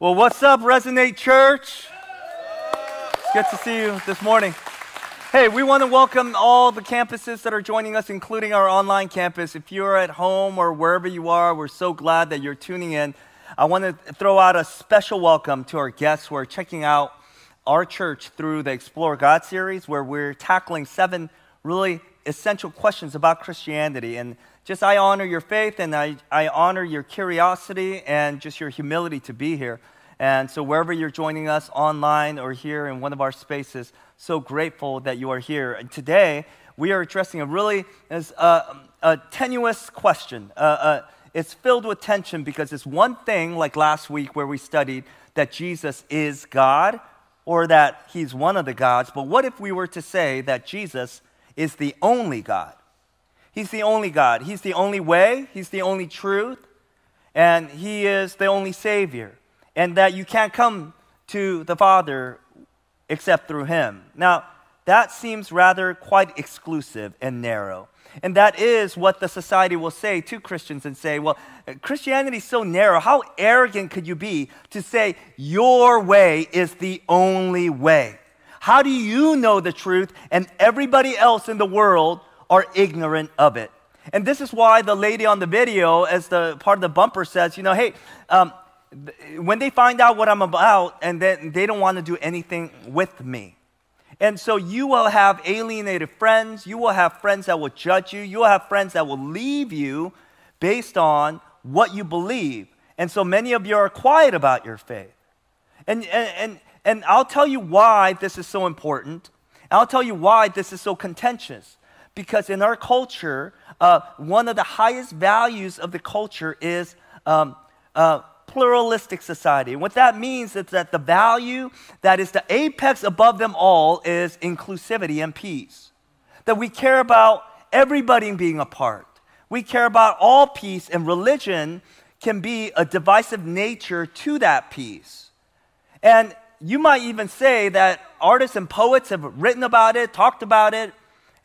Well, what's up, Resonate Church? It's good to see you this morning. Hey, we want to welcome all the campuses that are joining us, including our online campus. If you're at home or wherever you are, we're so glad that you're tuning in. I want to throw out a special welcome to our guests who are checking out our church through the Explore God series, where we're tackling seven really essential questions about Christianity. And just I honor your faith and I, I honor your curiosity and just your humility to be here. And so, wherever you're joining us online or here in one of our spaces, so grateful that you are here. And today, we are addressing a really uh, a tenuous question. Uh, uh, it's filled with tension because it's one thing, like last week where we studied that Jesus is God or that he's one of the gods. But what if we were to say that Jesus is the only God? He's the only God. He's the only way. He's the only truth. And He is the only Savior. And that you can't come to the Father except through Him. Now, that seems rather quite exclusive and narrow. And that is what the society will say to Christians and say, well, Christianity is so narrow. How arrogant could you be to say your way is the only way? How do you know the truth and everybody else in the world are ignorant of it. And this is why the lady on the video, as the part of the bumper says, you know, hey, um, when they find out what I'm about, and then they don't want to do anything with me. And so you will have alienated friends. You will have friends that will judge you. You will have friends that will leave you based on what you believe. And so many of you are quiet about your faith. And, and, and, and I'll tell you why this is so important. I'll tell you why this is so contentious because in our culture, uh, one of the highest values of the culture is um, uh, pluralistic society. And what that means is that the value that is the apex above them all is inclusivity and peace. That we care about everybody being a part. We care about all peace, and religion can be a divisive nature to that peace. And you might even say that artists and poets have written about it, talked about it,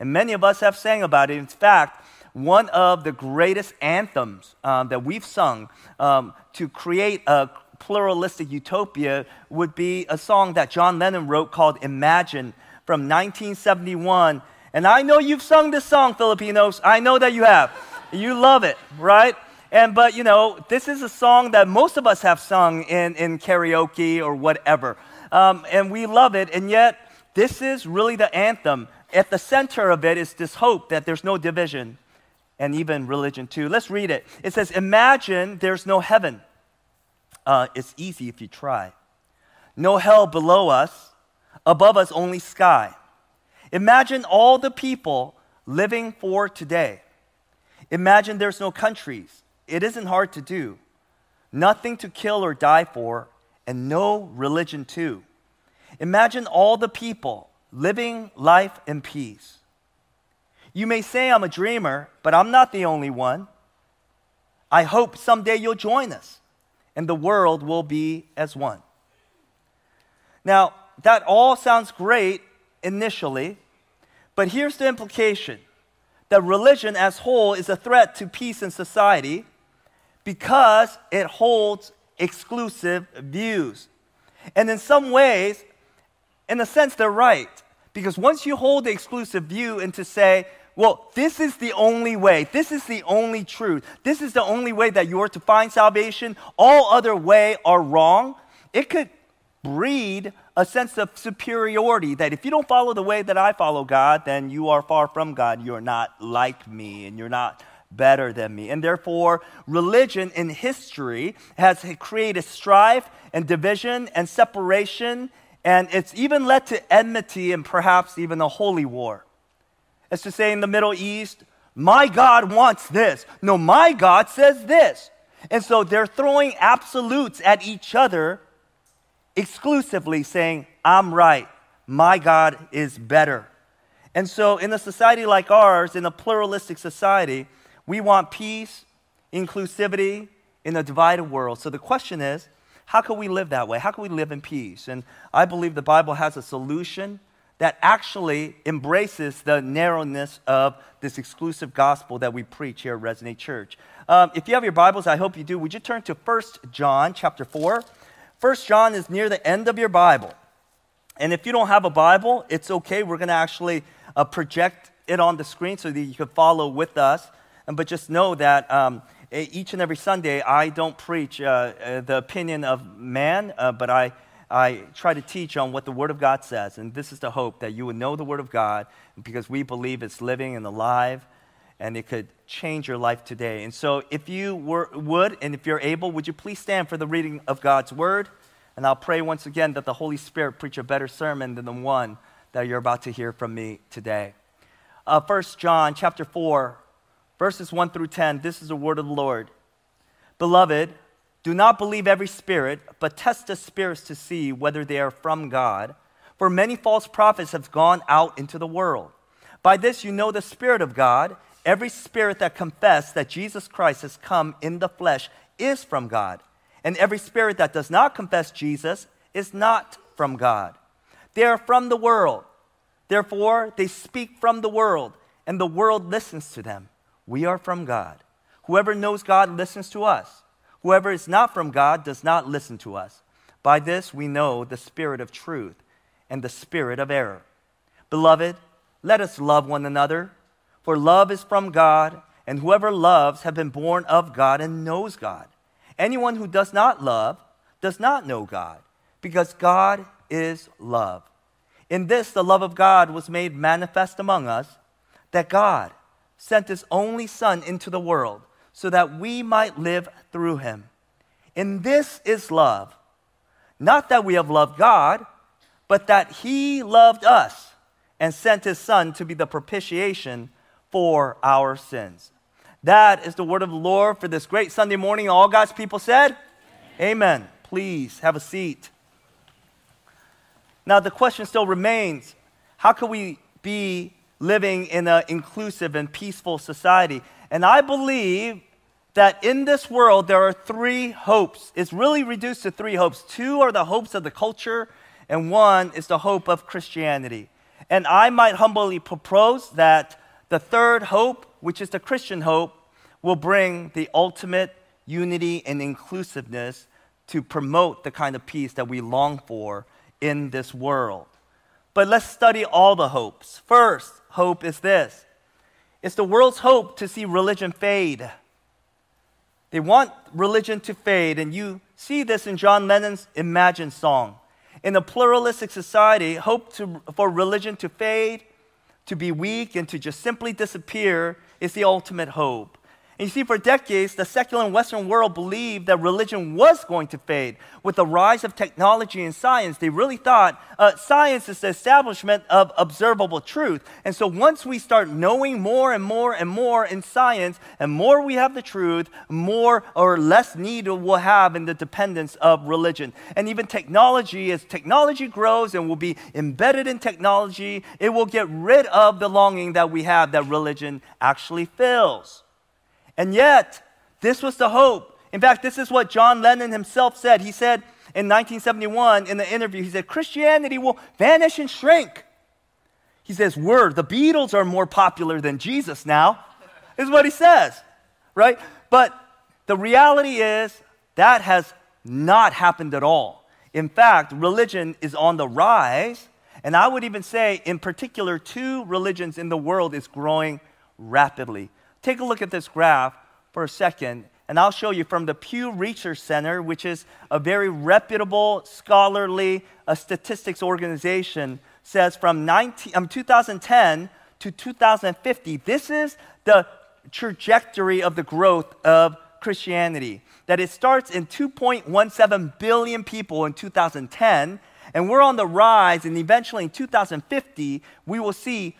and many of us have sang about it. In fact, one of the greatest anthems um, that we've sung um, to create a pluralistic utopia would be a song that John Lennon wrote called Imagine from 1971. And I know you've sung this song, Filipinos. I know that you have. You love it, right? And but you know, this is a song that most of us have sung in, in karaoke or whatever. Um, and we love it, and yet this is really the anthem at the center of it is this hope that there's no division and even religion too. Let's read it. It says, Imagine there's no heaven. Uh, it's easy if you try. No hell below us, above us only sky. Imagine all the people living for today. Imagine there's no countries. It isn't hard to do. Nothing to kill or die for, and no religion too. Imagine all the people living life in peace. You may say I'm a dreamer, but I'm not the only one. I hope someday you'll join us and the world will be as one. Now, that all sounds great initially, but here's the implication that religion as whole is a threat to peace in society because it holds exclusive views. And in some ways, in a sense, they're right. Because once you hold the exclusive view and to say, well, this is the only way, this is the only truth, this is the only way that you are to find salvation, all other way are wrong, it could breed a sense of superiority that if you don't follow the way that I follow God, then you are far from God. You're not like me and you're not better than me. And therefore, religion in history has created strife and division and separation and it's even led to enmity and perhaps even a holy war. As to say in the Middle East, my God wants this. No, my God says this. And so they're throwing absolutes at each other, exclusively saying, I'm right. My God is better. And so, in a society like ours, in a pluralistic society, we want peace, inclusivity in a divided world. So the question is how can we live that way? How can we live in peace? And I believe the Bible has a solution that actually embraces the narrowness of this exclusive gospel that we preach here at Resonate Church. Um, if you have your Bibles, I hope you do. Would you turn to 1 John chapter 4? First John is near the end of your Bible. And if you don't have a Bible, it's okay. We're going to actually uh, project it on the screen so that you can follow with us. And, but just know that um, each and every Sunday, I don't preach uh, uh, the opinion of man, uh, but I, I try to teach on what the Word of God says. And this is the hope that you would know the Word of God because we believe it's living and alive and it could change your life today. And so, if you were, would, and if you're able, would you please stand for the reading of God's Word? And I'll pray once again that the Holy Spirit preach a better sermon than the one that you're about to hear from me today. Uh, 1 John chapter 4, verses 1 through 10. This is the word of the Lord. Beloved, do not believe every spirit, but test the spirits to see whether they are from God. For many false prophets have gone out into the world. By this you know the Spirit of God. Every spirit that confesses that Jesus Christ has come in the flesh is from God and every spirit that does not confess Jesus is not from God. They are from the world. Therefore, they speak from the world, and the world listens to them. We are from God. Whoever knows God listens to us. Whoever is not from God does not listen to us. By this we know the spirit of truth and the spirit of error. Beloved, let us love one another, for love is from God, and whoever loves has been born of God and knows God. Anyone who does not love does not know God, because God is love. In this, the love of God was made manifest among us, that God sent his only Son into the world so that we might live through him. And this is love. Not that we have loved God, but that he loved us and sent his Son to be the propitiation for our sins. That is the word of the Lord for this great Sunday morning. All God's people said, Amen. Amen. Please have a seat. Now, the question still remains how can we be living in an inclusive and peaceful society? And I believe that in this world there are three hopes. It's really reduced to three hopes. Two are the hopes of the culture, and one is the hope of Christianity. And I might humbly propose that the third hope which is the Christian hope, will bring the ultimate unity and inclusiveness to promote the kind of peace that we long for in this world. But let's study all the hopes. First, hope is this it's the world's hope to see religion fade. They want religion to fade, and you see this in John Lennon's Imagine song. In a pluralistic society, hope to, for religion to fade, to be weak, and to just simply disappear is the ultimate hope. And you see, for decades, the secular and Western world believed that religion was going to fade. With the rise of technology and science, they really thought uh, science is the establishment of observable truth. And so once we start knowing more and more and more in science, and more we have the truth, more or less need we'll have in the dependence of religion. And even technology, as technology grows and will be embedded in technology, it will get rid of the longing that we have that religion actually fills. And yet, this was the hope. In fact, this is what John Lennon himself said. He said in 1971 in the interview, he said, Christianity will vanish and shrink. He says, Word, the Beatles are more popular than Jesus now, is what he says, right? But the reality is that has not happened at all. In fact, religion is on the rise. And I would even say, in particular, two religions in the world is growing rapidly. Take a look at this graph for a second, and I'll show you from the Pew Research Center, which is a very reputable, scholarly uh, statistics organization, says from 19, um, 2010 to 2050, this is the trajectory of the growth of Christianity. That it starts in 2.17 billion people in 2010, and we're on the rise, and eventually in 2050, we will see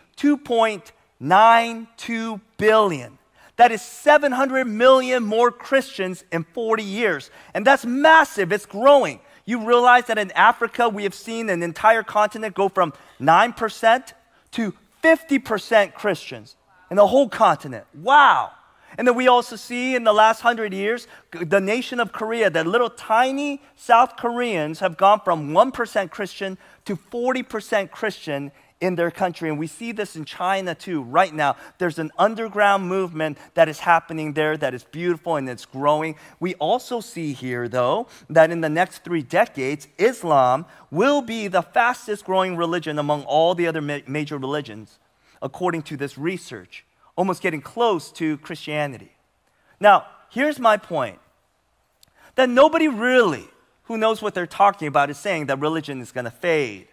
2.92 billion. That is 700 million more Christians in 40 years. And that's massive, it's growing. You realize that in Africa, we have seen an entire continent go from 9% to 50% Christians in the whole continent. Wow. And then we also see in the last hundred years, the nation of Korea, that little tiny South Koreans have gone from 1% Christian to 40% Christian in their country. And we see this in China too, right now. There's an underground movement that is happening there that is beautiful and it's growing. We also see here, though, that in the next three decades, Islam will be the fastest growing religion among all the other ma- major religions, according to this research, almost getting close to Christianity. Now, here's my point that nobody really who knows what they're talking about is saying that religion is going to fade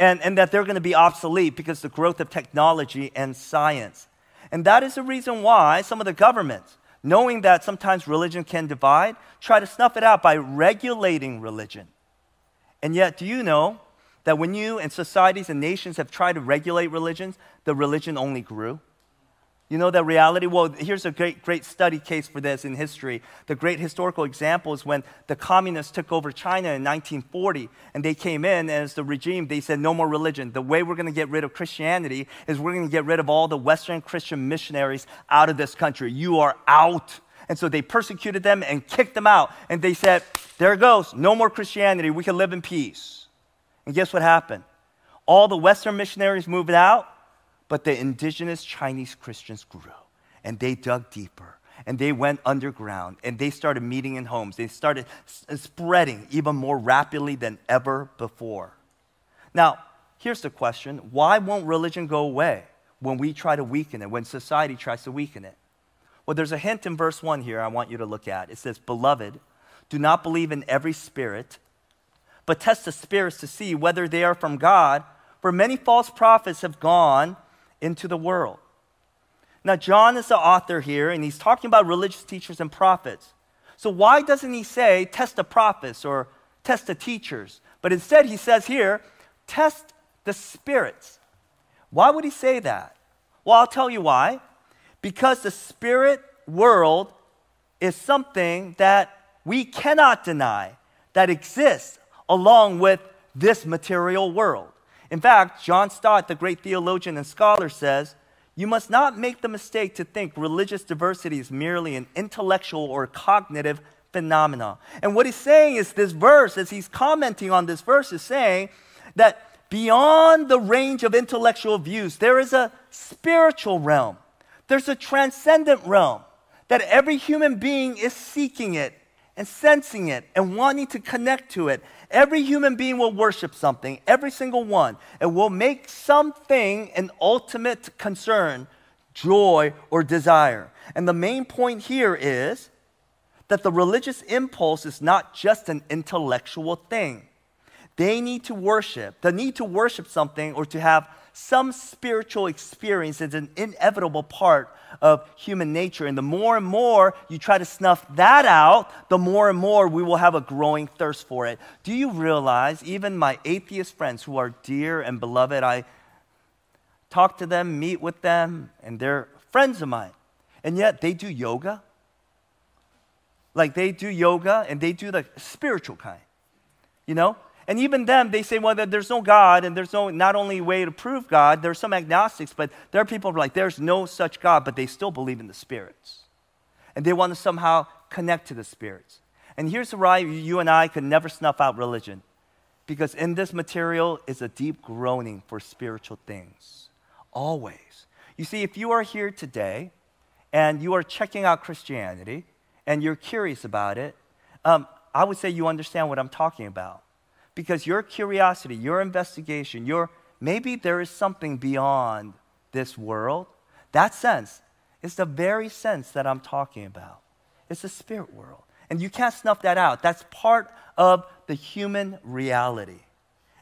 and, and that they're going to be obsolete because the growth of technology and science. And that is the reason why some of the governments, knowing that sometimes religion can divide, try to snuff it out by regulating religion. And yet, do you know that when you and societies and nations have tried to regulate religions, the religion only grew? You know that reality? Well, here's a great, great study case for this in history. The great historical example is when the communists took over China in 1940 and they came in as the regime, they said, no more religion. The way we're going to get rid of Christianity is we're going to get rid of all the Western Christian missionaries out of this country. You are out. And so they persecuted them and kicked them out. And they said, there goes, no more Christianity. We can live in peace. And guess what happened? All the Western missionaries moved out but the indigenous Chinese Christians grew and they dug deeper and they went underground and they started meeting in homes. They started uh, spreading even more rapidly than ever before. Now, here's the question why won't religion go away when we try to weaken it, when society tries to weaken it? Well, there's a hint in verse 1 here I want you to look at. It says, Beloved, do not believe in every spirit, but test the spirits to see whether they are from God, for many false prophets have gone into the world. Now, John is the author here, and he's talking about religious teachers and prophets. So, why doesn't he say, test the prophets or test the teachers? But instead, he says here, test the spirits. Why would he say that? Well, I'll tell you why. Because the spirit world is something that we cannot deny that exists along with this material world. In fact, John Stott, the great theologian and scholar, says, You must not make the mistake to think religious diversity is merely an intellectual or cognitive phenomena. And what he's saying is this verse, as he's commenting on this verse, is saying that beyond the range of intellectual views, there is a spiritual realm, there's a transcendent realm that every human being is seeking it and sensing it and wanting to connect to it. Every human being will worship something, every single one, and will make something an ultimate concern, joy, or desire. And the main point here is that the religious impulse is not just an intellectual thing. They need to worship. The need to worship something or to have some spiritual experience is an inevitable part of human nature. And the more and more you try to snuff that out, the more and more we will have a growing thirst for it. Do you realize, even my atheist friends who are dear and beloved, I talk to them, meet with them, and they're friends of mine. And yet they do yoga. Like they do yoga and they do the spiritual kind. You know? And even them, they say, well, there's no God, and there's no not only way to prove God, there's some agnostics, but there are people like, there's no such God, but they still believe in the spirits. And they want to somehow connect to the spirits. And here's why you and I could never snuff out religion. Because in this material is a deep groaning for spiritual things. Always. You see, if you are here today and you are checking out Christianity and you're curious about it, um, I would say you understand what I'm talking about because your curiosity, your investigation, your maybe there is something beyond this world. That sense is the very sense that I'm talking about. It's the spirit world. And you can't snuff that out. That's part of the human reality.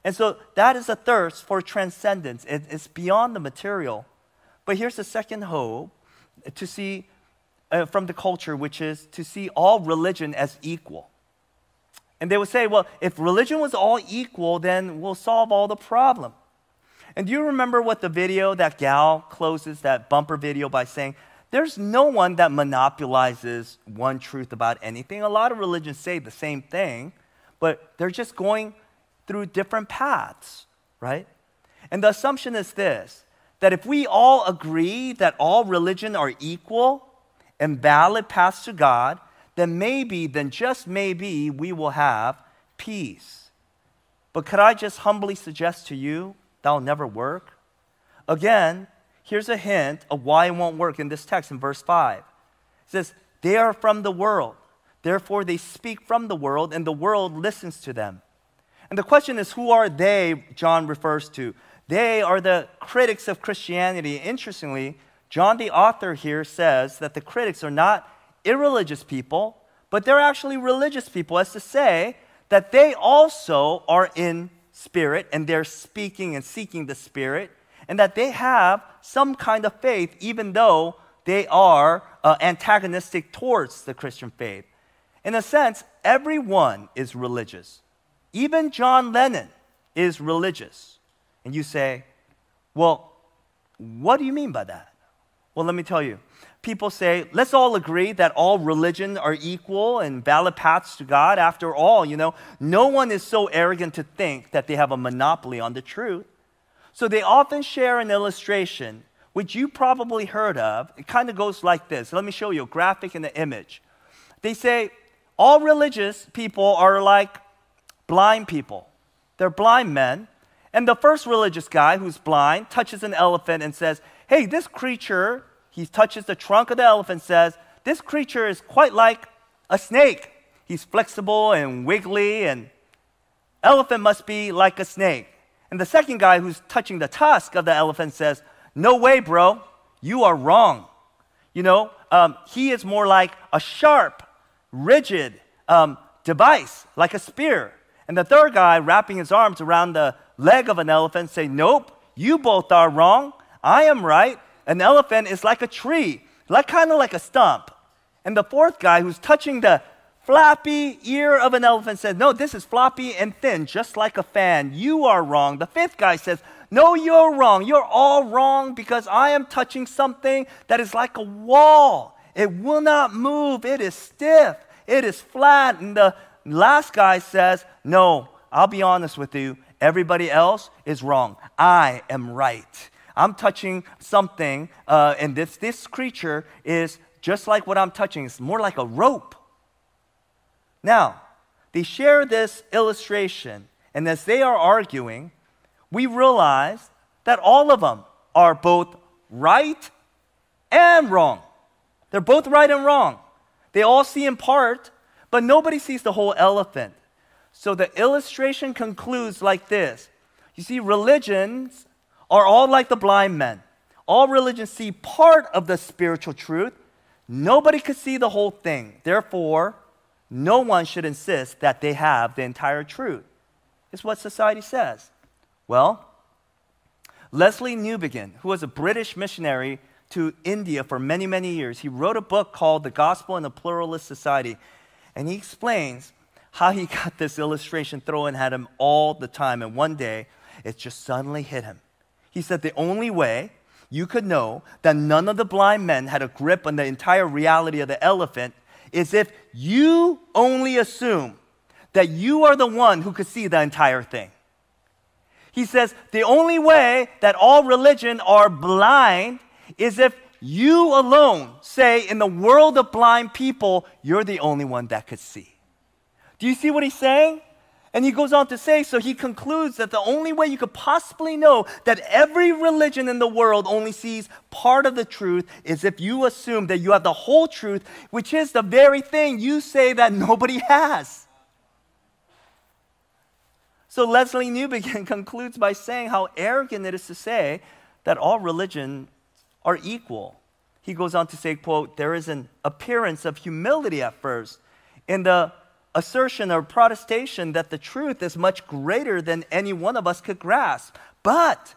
And so that is a thirst for transcendence. it's beyond the material. But here's the second hope to see uh, from the culture, which is to see all religion as equal. And they would say, well, if religion was all equal, then we'll solve all the problem. And do you remember what the video, that gal closes that bumper video by saying, there's no one that monopolizes one truth about anything. A lot of religions say the same thing, but they're just going through different paths, right? And the assumption is this that if we all agree that all religion are equal and valid paths to God, then maybe, then just maybe, we will have peace. But could I just humbly suggest to you that'll never work? Again, here's a hint of why it won't work in this text in verse 5. It says, They are from the world. Therefore, they speak from the world, and the world listens to them. And the question is, who are they John refers to? They are the critics of Christianity. Interestingly, John, the author here, says that the critics are not irreligious people, but they're actually religious people, as to say that they also are in spirit and they're speaking and seeking the spirit, and that they have some kind of faith, even though they are uh, antagonistic towards the Christian faith. In a sense, everyone is religious. Even John Lennon is religious. And you say, well, what do you mean by that? Well, let me tell you. People say, let's all agree that all religions are equal and valid paths to God. After all, you know, no one is so arrogant to think that they have a monopoly on the truth. So they often share an illustration, which you probably heard of. It kind of goes like this. Let me show you a graphic and an image. They say, all religious people are like blind people. They're blind men. And the first religious guy who's blind touches an elephant and says, Hey, this creature, he touches the trunk of the elephant, says, This creature is quite like a snake. He's flexible and wiggly, and elephant must be like a snake. And the second guy who's touching the tusk of the elephant says, No way, bro, you are wrong. You know, um, he is more like a sharp, rigid um, device, like a spear. And the third guy, wrapping his arms around the leg of an elephant, say, Nope, you both are wrong. I am right. An elephant is like a tree, like kind of like a stump. And the fourth guy, who's touching the flappy ear of an elephant, says, No, this is floppy and thin, just like a fan. You are wrong. The fifth guy says, No, you're wrong. You're all wrong because I am touching something that is like a wall. It will not move. It is stiff. It is flat. And the last guy says, No, I'll be honest with you. Everybody else is wrong. I am right. I'm touching something, uh, and this, this creature is just like what I'm touching. It's more like a rope. Now, they share this illustration, and as they are arguing, we realize that all of them are both right and wrong. They're both right and wrong. They all see in part, but nobody sees the whole elephant. So the illustration concludes like this You see, religions are all like the blind men. All religions see part of the spiritual truth. Nobody could see the whole thing. Therefore, no one should insist that they have the entire truth. Is what society says. Well, Lesslie Newbigin, who was a British missionary to India for many, many years, he wrote a book called The Gospel in a Pluralist Society. And he explains how he got this illustration thrown at him all the time. And one day, it just suddenly hit him. He said, The only way you could know that none of the blind men had a grip on the entire reality of the elephant is if you only assume that you are the one who could see the entire thing. He says, The only way that all religion are blind is if you alone say, in the world of blind people, you're the only one that could see. Do you see what he's saying? And he goes on to say, so he concludes that the only way you could possibly know that every religion in the world only sees part of the truth is if you assume that you have the whole truth, which is the very thing you say that nobody has. So Lesslie Newbigin concludes by saying how arrogant it is to say that all religion are equal. He goes on to say, quote, there is an appearance of humility at first in the assertion or protestation that the truth is much greater than any one of us could grasp. But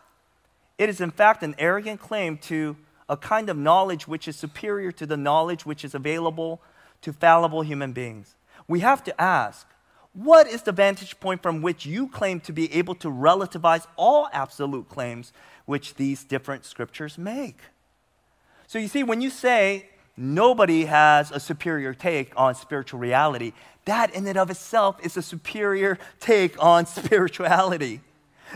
it is in fact an arrogant claim to a kind of knowledge which is superior to the knowledge which is available to fallible human beings. We have to ask, what is the vantage point from which you claim to be able to relativize all absolute claims which these different scriptures make? So you see, when you say nobody has a superior take on spiritual reality, that in and of itself is a superior take on spirituality.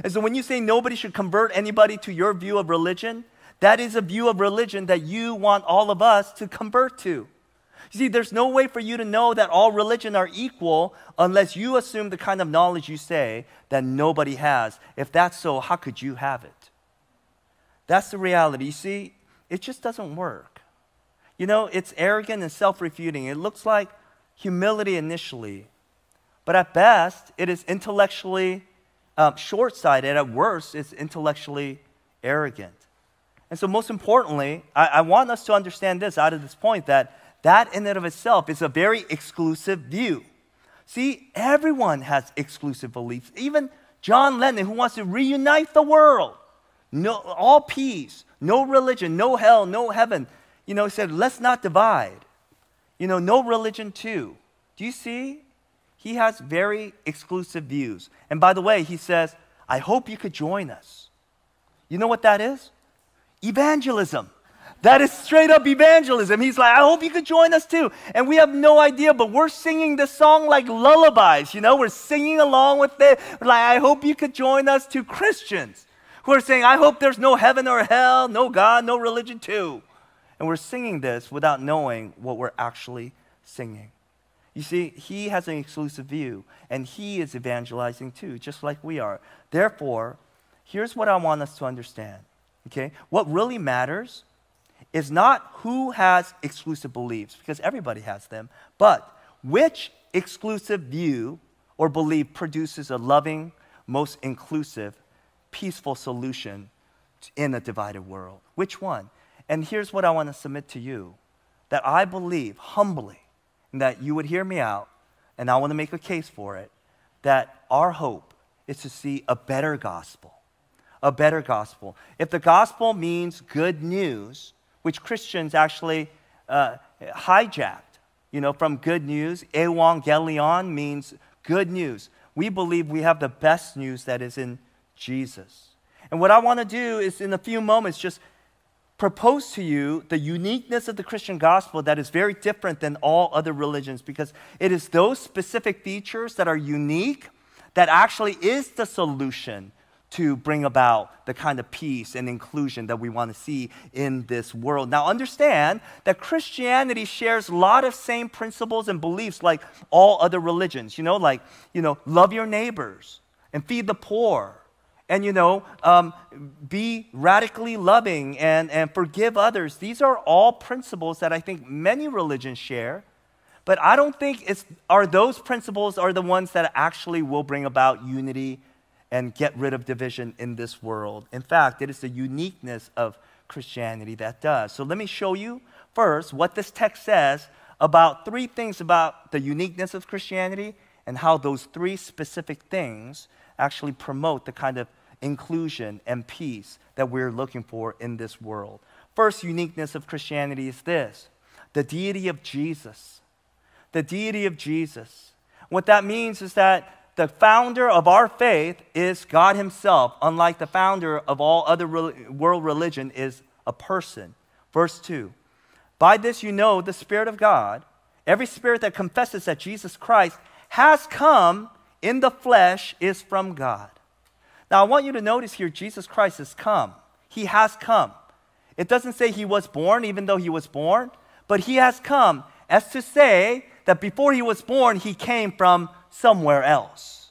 And so when you say nobody should convert anybody to your view of religion, that is a view of religion that you want all of us to convert to. You see, there's no way for you to know that all religion are equal unless you assume the kind of knowledge you say that nobody has. If that's so, how could you have it? That's the reality. You see, it just doesn't work. You know, it's arrogant and self refuting. It looks like humility initially, but at best, it is intellectually um, short sighted. At worst, it's intellectually arrogant. And so, most importantly, I, I want us to understand this out of this point that that in and of itself is a very exclusive view. See, everyone has exclusive beliefs. Even John Lennon, who wants to reunite the world, no, all peace, no religion, no hell, no heaven. You know, he said, let's not divide. You know, no religion too. Do you see? He has very exclusive views. And by the way, he says, I hope you could join us. You know what that is? Evangelism. That is straight up evangelism. He's like, I hope you could join us too. And we have no idea, but we're singing the song like lullabies, you know? We're singing along with it. We're like, I hope you could join us to Christians who are saying, I hope there's no heaven or hell, no God, no religion too. And we're singing this without knowing what we're actually singing. You see, he has an exclusive view, and he is evangelizing too, just like we are. Therefore, here's what I want us to understand. Okay? What really matters is not who has exclusive beliefs, because everybody has them, but which exclusive view or belief produces a loving, most inclusive, peaceful solution in a divided world. Which one? And here's what I want to submit to you that I believe humbly, that you would hear me out, and I want to make a case for it, that our hope is to see a better gospel. A better gospel. If the gospel means good news, which Christians actually uh, hijacked, you know, from good news. Evangelion means good news. We believe we have the best news that is in Jesus. And what I want to do is, in a few moments, just propose to you the uniqueness of the Christian gospel that is very different than all other religions because it is those specific features that are unique that actually is the solution to bring about the kind of peace and inclusion that we want to see in this world. Now, understand that Christianity shares a lot of same principles and beliefs like all other religions. You know, like, you know, love your neighbors and feed the poor and, you know, um, be radically loving and, and forgive others. These are all principles that I think many religions share. But I don't think it's, are those principles are the ones that actually will bring about unity and get rid of division in this world. In fact, it is the uniqueness of Christianity that does. So let me show you first what this text says about three things about the uniqueness of Christianity and how those three specific things actually promote the kind of inclusion and peace that we're looking for in this world. First uniqueness of Christianity is this the deity of Jesus. The deity of Jesus. What that means is that the founder of our faith is God Himself, unlike the founder of all other world religion is a person. Verse 2 By this you know the Spirit of God. Every spirit that confesses that Jesus Christ has come in the flesh is from God. Now, I want you to notice here Jesus Christ has come. He has come. It doesn't say he was born, even though he was born, but he has come as to say that before he was born, he came from somewhere else.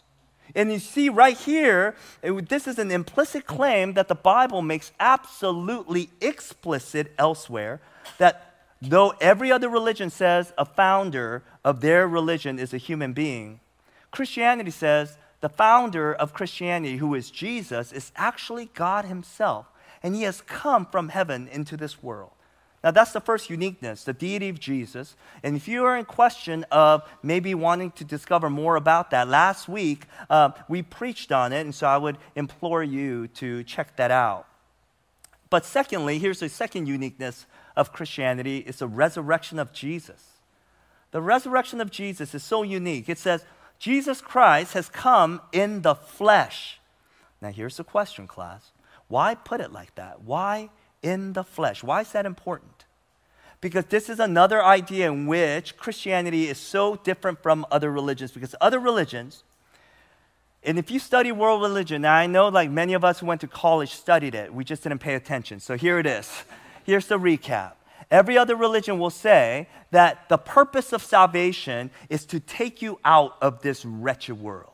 And you see right here, it, this is an implicit claim that the Bible makes absolutely explicit elsewhere that though every other religion says a founder of their religion is a human being, Christianity says the founder of Christianity, who is Jesus, is actually God Himself. And He has come from heaven into this world. Now, that's the first uniqueness, the deity of Jesus. And if you are in question of maybe wanting to discover more about that, last week uh, we preached on it, and so I would implore you to check that out. But secondly, here's the second uniqueness of Christianity it's the resurrection of Jesus. The resurrection of Jesus is so unique. It says, Jesus Christ has come in the flesh. Now, here's the question, class. Why put it like that? Why in the flesh? Why is that important? because this is another idea in which Christianity is so different from other religions. Because other religions, and if you study world religion, now I know like many of us who went to college studied it, we just didn't pay attention. So here it is. Here's the recap. Every other religion will say that the purpose of salvation is to take you out of this wretched world.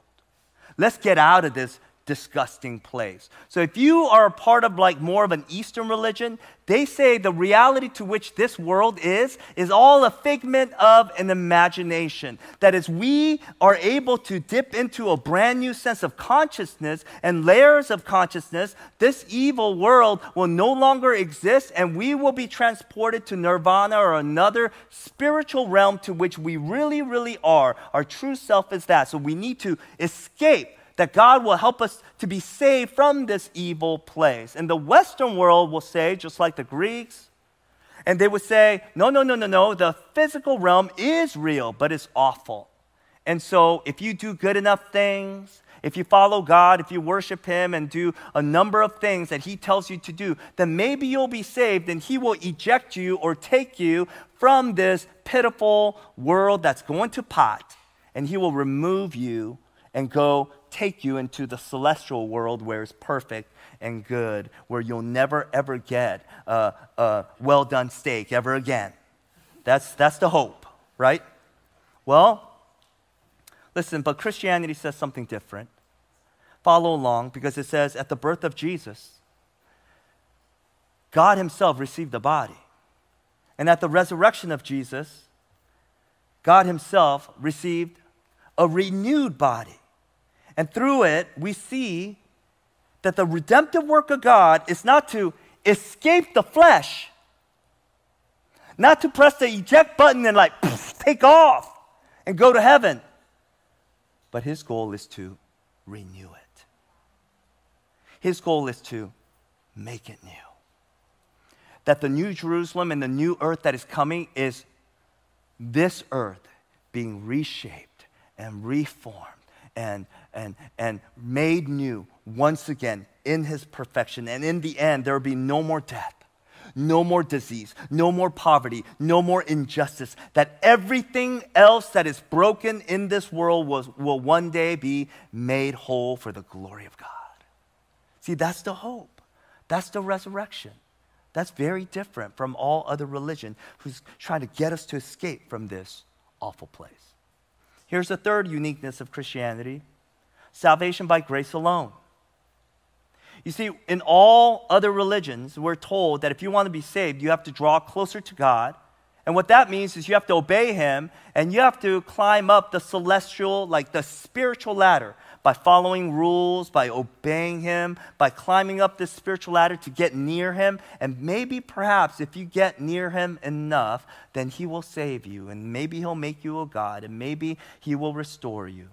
Let's get out of this disgusting place. So if you are a part of like more of an Eastern religion, they say the reality to which this world is is all a figment of an imagination. That is we are able to dip into a brand new sense of consciousness and layers of consciousness, this evil world will no longer exist and we will be transported to nirvana or another spiritual realm to which we really really are. Our true self is that. So we need to escape that God will help us to be saved from this evil place. And the Western world will say, just like the Greeks, and they would say, no, no, no, no, no, the physical realm is real, but it's awful. And so if you do good enough things, if you follow God, if you worship Him and do a number of things that He tells you to do, then maybe you'll be saved and He will eject you or take you from this pitiful world that's going to pot and He will remove you and go take you into the celestial world where it's perfect and good, where you'll never ever get a, a well done steak ever again. That's, that's the hope, right? Well, listen, but Christianity says something different. Follow along because it says at the birth of Jesus, God Himself received the body. And at the resurrection of Jesus, God Himself received a renewed body. And through it, we see that the redemptive work of God is not to escape the flesh, not to press the eject button and like take off and go to heaven, but his goal is to renew it. His goal is to make it new. That the new Jerusalem and the new earth that is coming is this earth being reshaped and reformed and, and, and made new once again in his perfection. And in the end, there will be no more death, no more disease, no more poverty, no more injustice. That everything else that is broken in this world was, will one day be made whole for the glory of God. See, that's the hope, that's the resurrection. That's very different from all other religion who's trying to get us to escape from this awful place. Here's the third uniqueness of Christianity salvation by grace alone. You see, in all other religions, we're told that if you want to be saved, you have to draw closer to God. And what that means is you have to obey Him and you have to climb up the celestial, like the spiritual ladder by following rules, by obeying Him, by climbing up this spiritual ladder to get near Him. And maybe, perhaps, if you get near Him enough, then He will save you. And maybe He'll make you a God. And maybe He will restore you.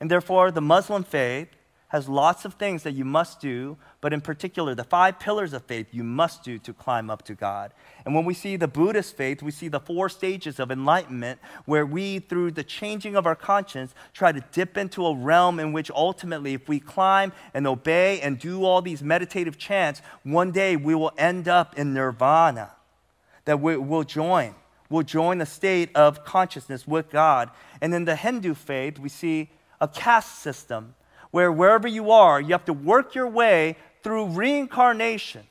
And therefore, the Muslim faith has lots of things that you must do, but in particular, the five pillars of faith you must do to climb up to God. And when we see the Buddhist faith, we see the four stages of enlightenment where we, through the changing of our conscience, try to dip into a realm in which ultimately, if we climb and obey and do all these meditative chants, one day we will end up in nirvana, that we will join. We'll join a state of consciousness with God. And in the Hindu faith, we see a caste system where wherever you are, you have to work your way through reincarnation.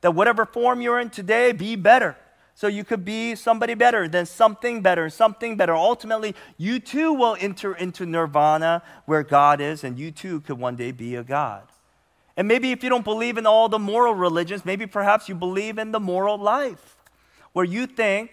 That whatever form you're in today, be better. So you could be somebody better then something better, something better. Ultimately, you too will enter into nirvana where God is, and you too could one day be a God. And maybe if you don't believe in all the moral religions, maybe perhaps you believe in the moral life, where you think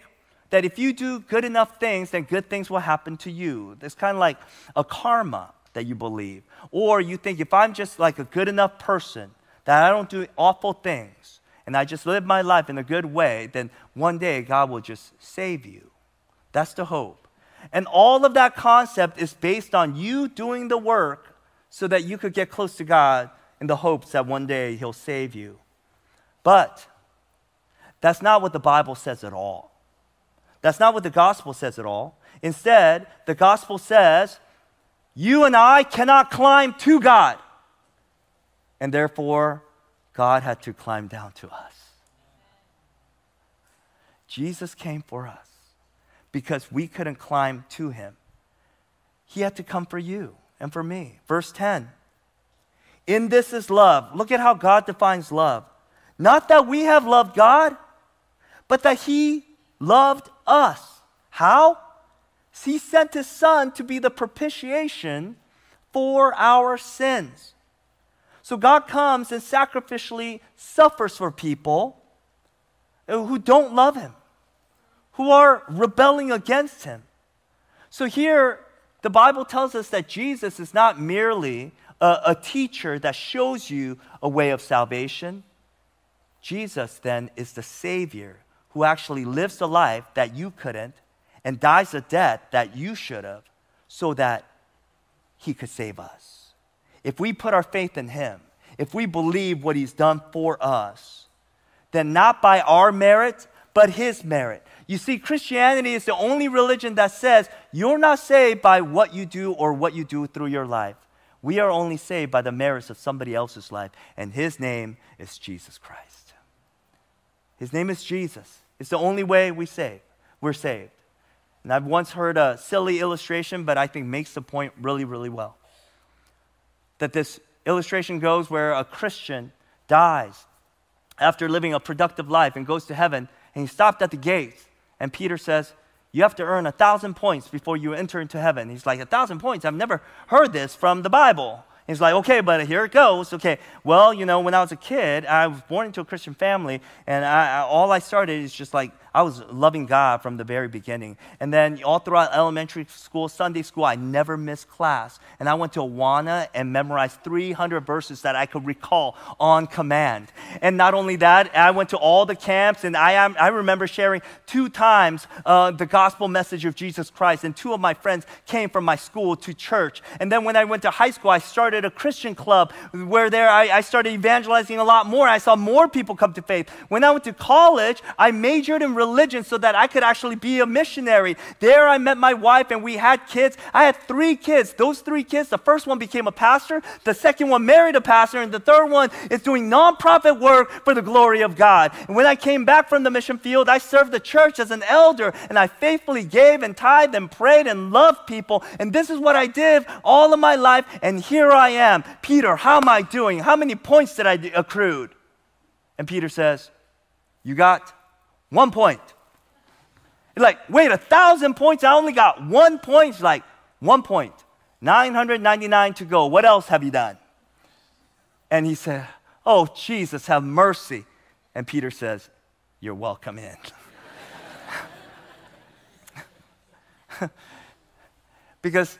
that if you do good enough things, then good things will happen to you. It's kind of like a karma that you believe. Or you think if I'm just like a good enough person, that I don't do awful things, and I just live my life in a good way, then one day God will just save you. That's the hope. And all of that concept is based on you doing the work so that you could get close to God in the hopes that one day He'll save you. But that's not what the Bible says at all. That's not what the gospel says at all. Instead, the gospel says you and I cannot climb to God. And therefore, God had to climb down to us. Jesus came for us because we couldn't climb to him. He had to come for you and for me. Verse 10 In this is love. Look at how God defines love. Not that we have loved God, but that he loved us. How? He sent his son to be the propitiation for our sins. So God comes and sacrificially suffers for people who don't love him, who are rebelling against him. So here, the Bible tells us that Jesus is not merely a, a teacher that shows you a way of salvation. Jesus then is the Savior who actually lives the life that you couldn't and dies a death that you should have so that he could save us. If we put our faith in him, if we believe what he's done for us, then not by our merit, but his merit. You see, Christianity is the only religion that says you're not saved by what you do or what you do through your life. We are only saved by the merits of somebody else's life, and his name is Jesus Christ. His name is Jesus. It's the only way we save. We're saved. And I've once heard a silly illustration, but I think makes the point really, really well. That this illustration goes where a Christian dies after living a productive life and goes to heaven, and he stopped at the gates, and Peter says, You have to earn a thousand points before you enter into heaven. He's like, A thousand points? I've never heard this from the Bible. He's like, okay, but here it goes. Okay, well, you know, when I was a kid, I was born into a Christian family, and I, I, all I started is just like I was loving God from the very beginning. And then all throughout elementary school, Sunday school, I never missed class. And I went to Awana and memorized 300 verses that I could recall on command. And not only that, I went to all the camps, and I, I remember sharing two times uh, the gospel message of Jesus Christ. And two of my friends came from my school to church. And then when I went to high school, I started a Christian club where there I, I started evangelizing a lot more. I saw more people come to faith. When I went to college, I majored in religion so that I could actually be a missionary. There I met my wife and we had kids. I had three kids. Those three kids, the first one became a pastor, the second one married a pastor, and the third one is doing nonprofit work for the glory of God. And when I came back from the mission field, I served the church as an elder and I faithfully gave and tithed and prayed and loved people. And this is what I did all of my life. And here I am. Peter, how am I doing? How many points did I accrued? And Peter says, You got one point. like, wait, a thousand points? I only got one point. It's like, one point. 999 to go. What else have you done? And he said, Oh, Jesus, have mercy. And Peter says, You're welcome in. because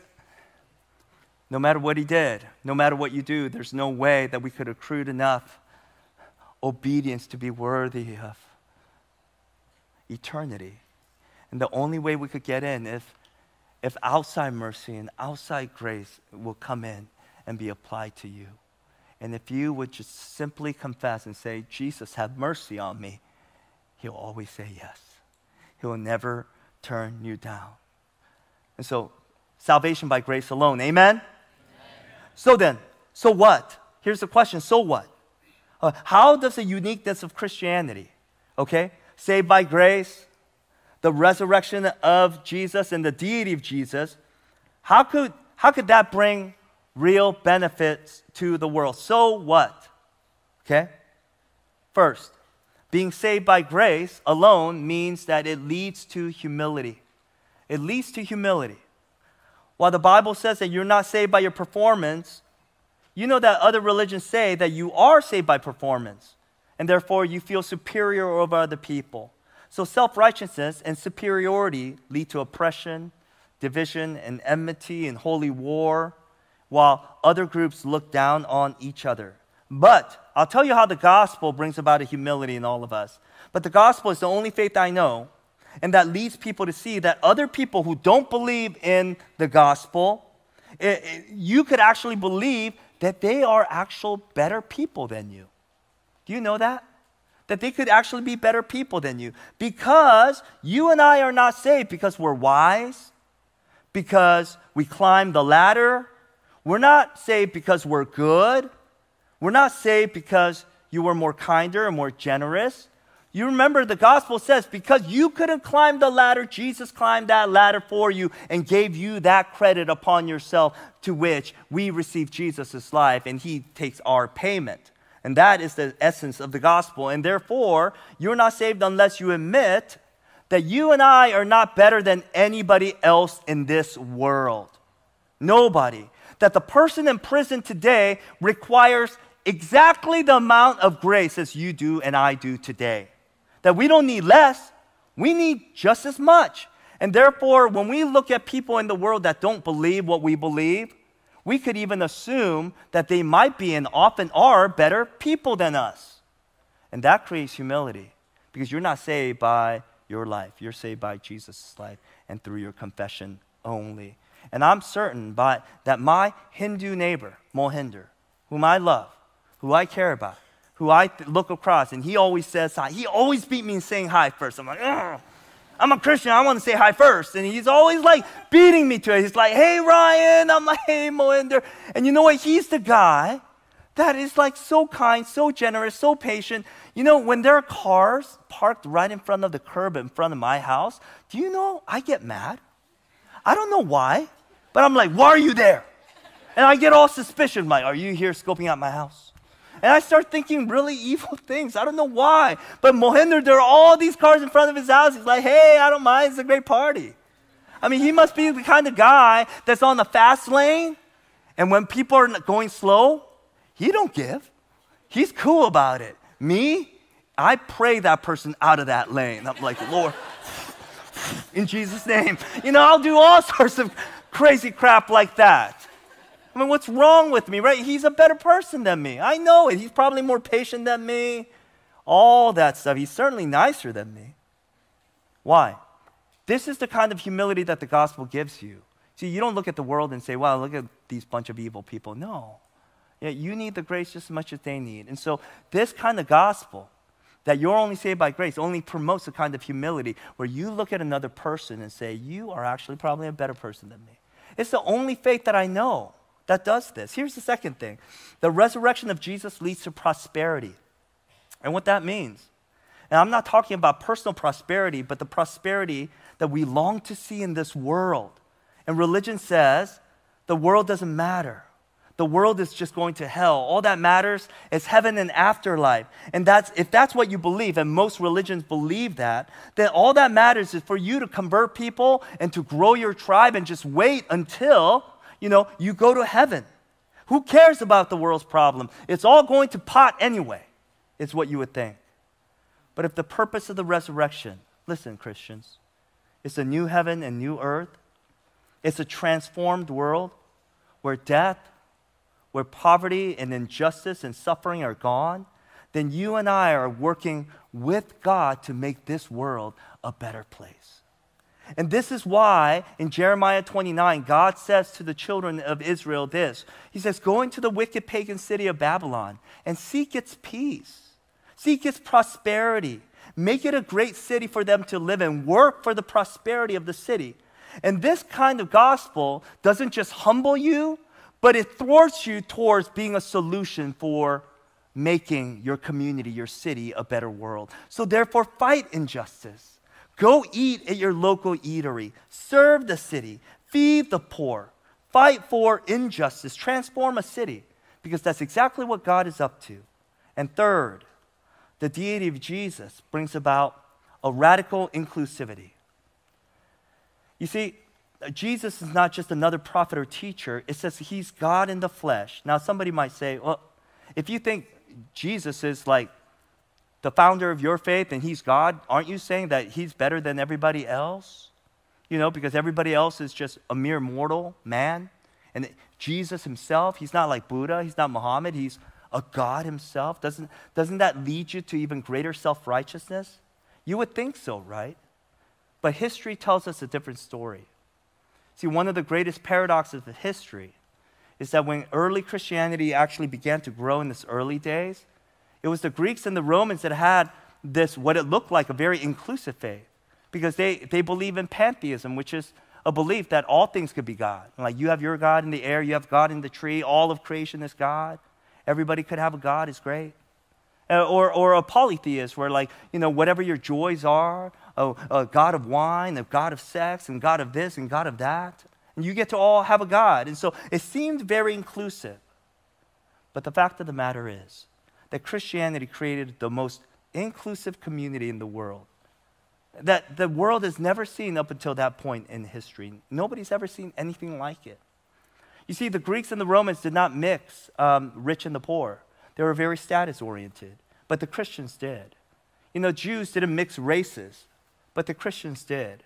no matter what he did, no matter what you do, there's no way that we could accrue enough obedience to be worthy of eternity. And the only way we could get in if if outside mercy and outside grace will come in and be applied to you. And if you would just simply confess and say, Jesus, have mercy on me, he'll always say yes. He will never turn you down. And so, salvation by grace alone. Amen? Amen. So then, so what? Here's the question so what? Uh, how does the uniqueness of Christianity, okay, saved by grace, the resurrection of Jesus and the deity of Jesus, how could, how could that bring real benefits to the world? So what? Okay? First, being saved by grace alone means that it leads to humility. It leads to humility. While the Bible says that you're not saved by your performance, you know that other religions say that you are saved by performance, and therefore you feel superior over other people. So self righteousness and superiority lead to oppression, division, and enmity and holy war, while other groups look down on each other. But I'll tell you how the gospel brings about a humility in all of us. But the gospel is the only faith I know, and that leads people to see that other people who don't believe in the gospel, it, it, you could actually believe that they are actual better people than you. Do you know that? that they could actually be better people than you because you and I are not saved because we're wise, because we climb the ladder. We're not saved because we're good. We're not saved because you were more kinder and more generous. You remember the gospel says because you couldn't climb the ladder, Jesus climbed that ladder for you and gave you that credit upon yourself to which we receive Jesus' life and he takes our payment. And that is the essence of the gospel. And therefore, you're not saved unless you admit that you and I are not better than anybody else in this world. Nobody. That the person in prison today requires exactly the amount of grace as you do and I do today. That we don't need less, we need just as much. And therefore, when we look at people in the world that don't believe what we believe, we could even assume that they might be and often are better people than us. And that creates humility because you're not saved by your life, you're saved by Jesus' life and through your confession only. And I'm certain by, that my Hindu neighbor, Mohinder, whom I love, who I care about, who I look across, and he always says hi. He always beat me in saying hi first. I'm like, Ugh. I'm a Christian. I want to say hi first. And he's always like beating me to it. He's like, hey, Ryan. I'm like, hey, Mohinder. And you know what? He's the guy that is like so kind, so generous, so patient. You know, when there are cars parked right in front of the curb in front of my house, do you know I get mad? I don't know why, but I'm like, why are you there? And I get all suspicious. I'm like, are you here scoping out my house? And I start thinking really evil things. I don't know why. But Mohinder, there are all these cars in front of his house. He's like, hey, I don't mind. It's a great party. I mean, he must be the kind of guy that's on the fast lane. And when people are going slow, he don't give. He's cool about it. Me, I pray that person out of that lane. I'm like, Lord, in Jesus' name. You know, I'll do all sorts of crazy crap like that. I mean, what's wrong with me, right? He's a better person than me. I know it. He's probably more patient than me. All that stuff. He's certainly nicer than me. Why? This is the kind of humility that the gospel gives you. See, you don't look at the world and say, wow, look at these bunch of evil people. No. Yeah, you need the grace just as much as they need. And so, this kind of gospel, that you're only saved by grace, only promotes a kind of humility where you look at another person and say, you are actually probably a better person than me. It's the only faith that I know that does this. Here's the second thing the resurrection of Jesus leads to prosperity. And what that means. And I'm not talking about personal prosperity, but the prosperity that we long to see in this world. And religion says the world doesn't matter. The world is just going to hell. All that matters is heaven and afterlife. And that's if that's what you believe, and most religions believe that, then all that matters is for you to convert people and to grow your tribe and just wait until you know, you go to heaven. Who cares about the world's problem? It's all going to pot anyway, is what you would think. But if the purpose of the resurrection, listen, Christians, it's a new heaven and new earth, it's a transformed world where death, where poverty and injustice and suffering are gone, then you and I are working with God to make this world a better place. And this is why in Jeremiah 29, God says to the children of Israel this He says, Go into the wicked pagan city of Babylon and seek its peace, seek its prosperity, make it a great city for them to live in, work for the prosperity of the city. And this kind of gospel doesn't just humble you, but it thwarts you towards being a solution for making your community, your city, a better world. So therefore, fight injustice. Go eat at your local eatery, serve the city, feed the poor, fight for injustice, transform a city, because that's exactly what God is up to. And third, the deity of Jesus brings about a radical inclusivity. You see, Jesus is not just another prophet or teacher, it says he's God in the flesh. Now, somebody might say, well, if you think Jesus is like the founder of your faith and he's God, aren't you saying that he's better than everybody else? You know, because everybody else is just a mere mortal man. And Jesus himself, he's not like Buddha, he's not Muhammad, he's a God himself. Doesn't, doesn't that lead you to even greater self righteousness? You would think so, right? But history tells us a different story. See, one of the greatest paradoxes of history is that when early Christianity actually began to grow in its early days, it was the Greeks and the Romans that had this, what it looked like, a very inclusive faith. Because they, they believe in pantheism, which is a belief that all things could be God. Like you have your God in the air, you have God in the tree, all of creation is God. Everybody could have a God, is great. Uh, or, or a polytheist, where, like, you know, whatever your joys are, a, a God of wine, a God of sex, and God of this, and God of that. And you get to all have a God. And so it seemed very inclusive. But the fact of the matter is, that Christianity created the most inclusive community in the world. that the world has never seen up until that point in history. Nobody's ever seen anything like it. You see, the Greeks and the Romans did not mix um, rich and the poor, they were very status oriented, but the Christians did. You know, Jews didn't mix races, but the Christians did.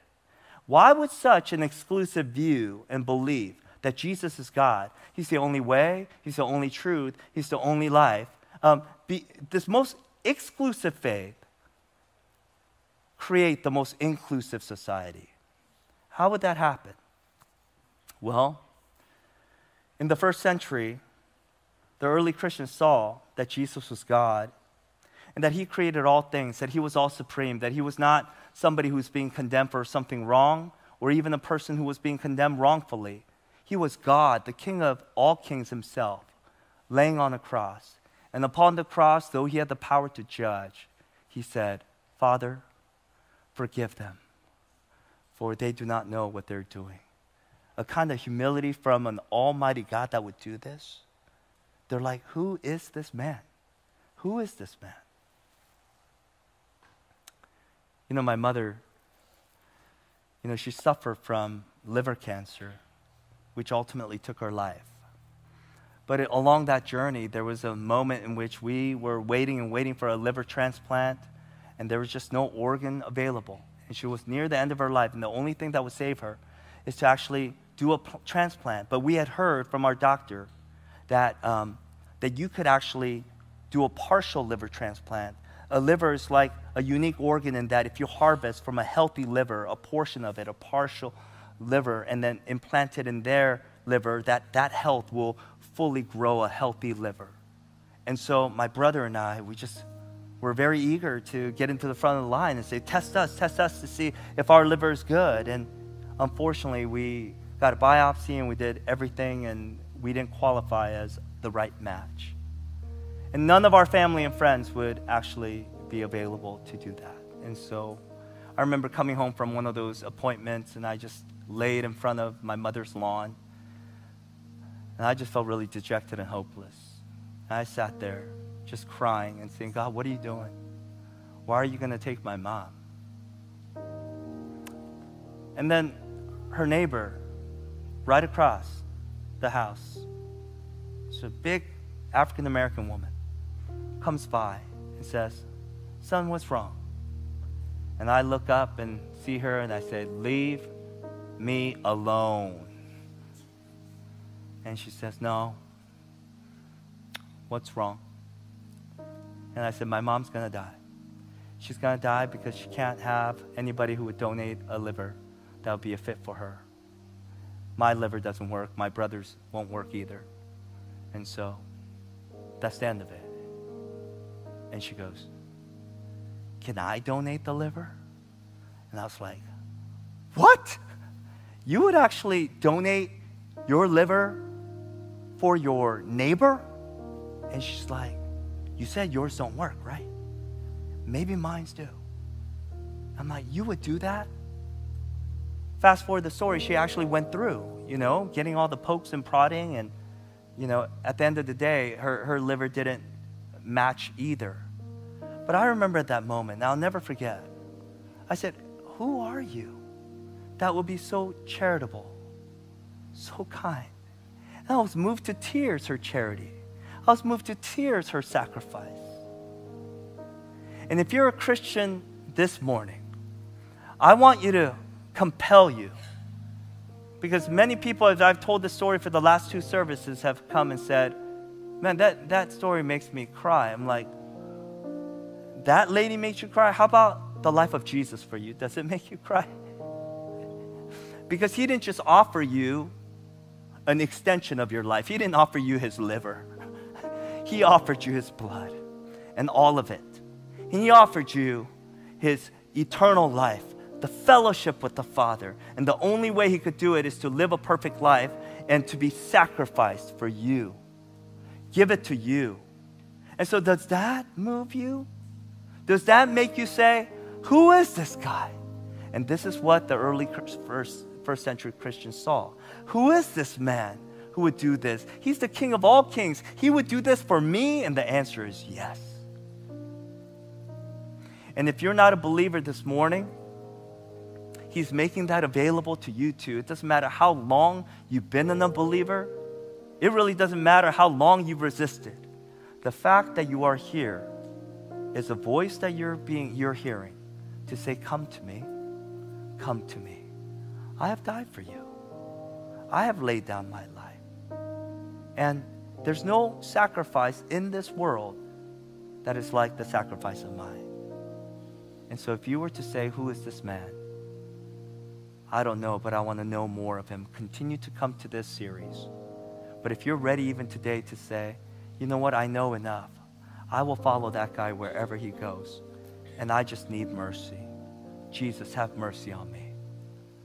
Why would such an exclusive view and belief that Jesus is God, He's the only way, He's the only truth, He's the only life, um, be, this most exclusive faith create the most inclusive society? How would that happen? Well, in the first century, the early Christians saw that Jesus was God and that he created all things, that he was all supreme, that he was not somebody who was being condemned for something wrong or even a person who was being condemned wrongfully. He was God, the King of all kings himself, laying on a cross. And upon the cross, though he had the power to judge, he said, Father, forgive them, for they do not know what they're doing a kind of humility from an almighty God that would do this. They're like, who is this man? Who is this man? You know, my mother, you know, she suffered from liver cancer, which ultimately took her life. But it, along that journey, there was a moment in which we were waiting and waiting for a liver transplant, and there was just no organ available. And she was near the end of her life, and the only thing that would save her is to actually do a transplant. But we had heard from our doctor that, um, that you could actually do a partial liver transplant. A liver is like a unique organ in that if you harvest from a healthy liver, a portion of it, a partial liver, and then implant it in their liver, that, that health will fully grow a healthy liver. And so my brother and I, we just were very eager to get into the front of the line and say, test us, test us to see if our liver is good. And unfortunately, we got a biopsy and we did everything and we didn't qualify as the right match. And none of our family and friends would actually be available to do that. And so I remember coming home from one of those appointments and I just laid in front of my mother's lawn. And I just felt really dejected and hopeless. And I sat there just crying and saying, God, what are you doing? Why are you going to take my mom? And then her neighbor right across the house. It's a big African American woman comes by and says, Son, what's wrong? And I look up and see her and I said, Leave me alone. And she says, No. What's wrong? And I said, My mom's going to die. She's going to die because she can't have anybody who would donate a liver that would be a fit for her my liver doesn't work, my brother's won't work either. And so that's the end of it. And she goes, Can I donate the liver? And I was like, What? You would actually donate your liver for your neighbor? And she's like, You said yours don't work, right? Maybe mine's do. I'm like, You would do that? Fast forward the story, she actually went through, you know, getting all the pokes and prodding. And, you know, at the end of the day, her, her liver didn't match either. But I remember at that moment, and I'll never forget, I said, Who are you that will be so charitable, so kind? I was moved to tears, her charity. I was moved to tears, her sacrifice. And if you're a Christian this morning, I want you to compel you. Because many people, as I've told this story for the last two services, have come and said, Man, that, that story makes me cry. I'm like, That lady makes you cry? How about the life of Jesus for you? Does it make you cry? Because he didn't just offer you an extension of your life, he didn't offer you his liver, he offered you his blood and all of it. And he offered you his eternal life the fellowship with the Father. And the only way he could do it is to live a perfect life and to be sacrificed for you. Give it to you. And so, does that move you? Does that make you say, Who is this guy? And this is what the early first, first century Christians saw. Who is this man who would do this? He's the king of all kings. He would do this for me? And the answer is yes. And if you're not a believer this morning, He's making that available to you too. It doesn't matter how long you've been an unbeliever, it really doesn't matter how long you've resisted. The fact that you are here is a voice that you're, being, you're hearing to say, Come to me, come to me. I have died for you. I have laid down my life. And there's no sacrifice in this world that is like the sacrifice of mine. And so, if you were to say, Who is this man? I don't know, but I want to know more of him. Continue to come to this series. But if you're ready even today to say, You know what? I know enough. I will follow that guy wherever he goes. And I just need mercy. Jesus, have mercy on me.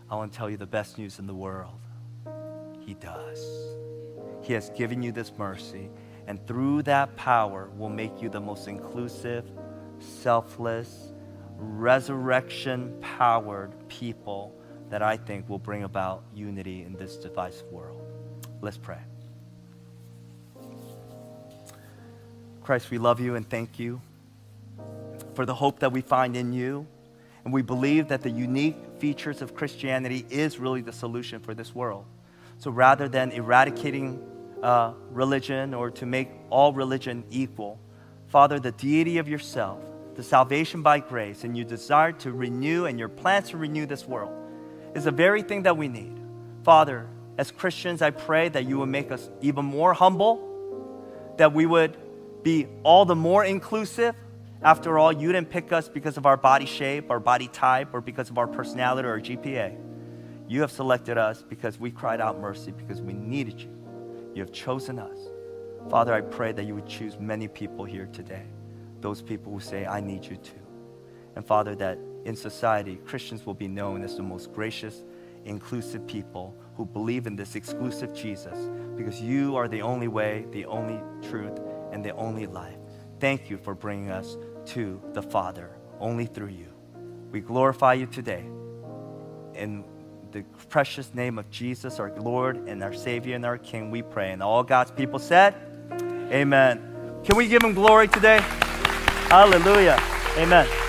I want to tell you the best news in the world. He does. He has given you this mercy, and through that power will make you the most inclusive, selfless, resurrection powered people that I think will bring about unity in this divisive world. Let's pray. Christ, we love you and thank you for the hope that we find in you. And we believe that the unique features of Christianity is really the solution for this world. So rather than eradicating uh, religion or to make all religion equal, Father, the deity of yourself, the salvation by grace, and your desire to renew and your plans to renew this world is the very thing that we need. Father, as Christians, I pray that you would make us even more humble, that we would be all the more inclusive. After all, you didn't pick us because of our body shape, our body type, or because of our personality or GPA. You have selected us because we cried out mercy because we needed you. You have chosen us. Father, I pray that you would choose many people here today, those people who say, I need you too. And Father, that in society, Christians will be known as the most gracious, inclusive people who believe in this exclusive Jesus because you are the only way, the only truth, and the only life. Thank you for bringing us to the Father only through you. We glorify you today. In the precious name of Jesus, our Lord and our Savior and our King, we pray. And all God's people said, Amen. Can we give him glory today? Hallelujah. Amen.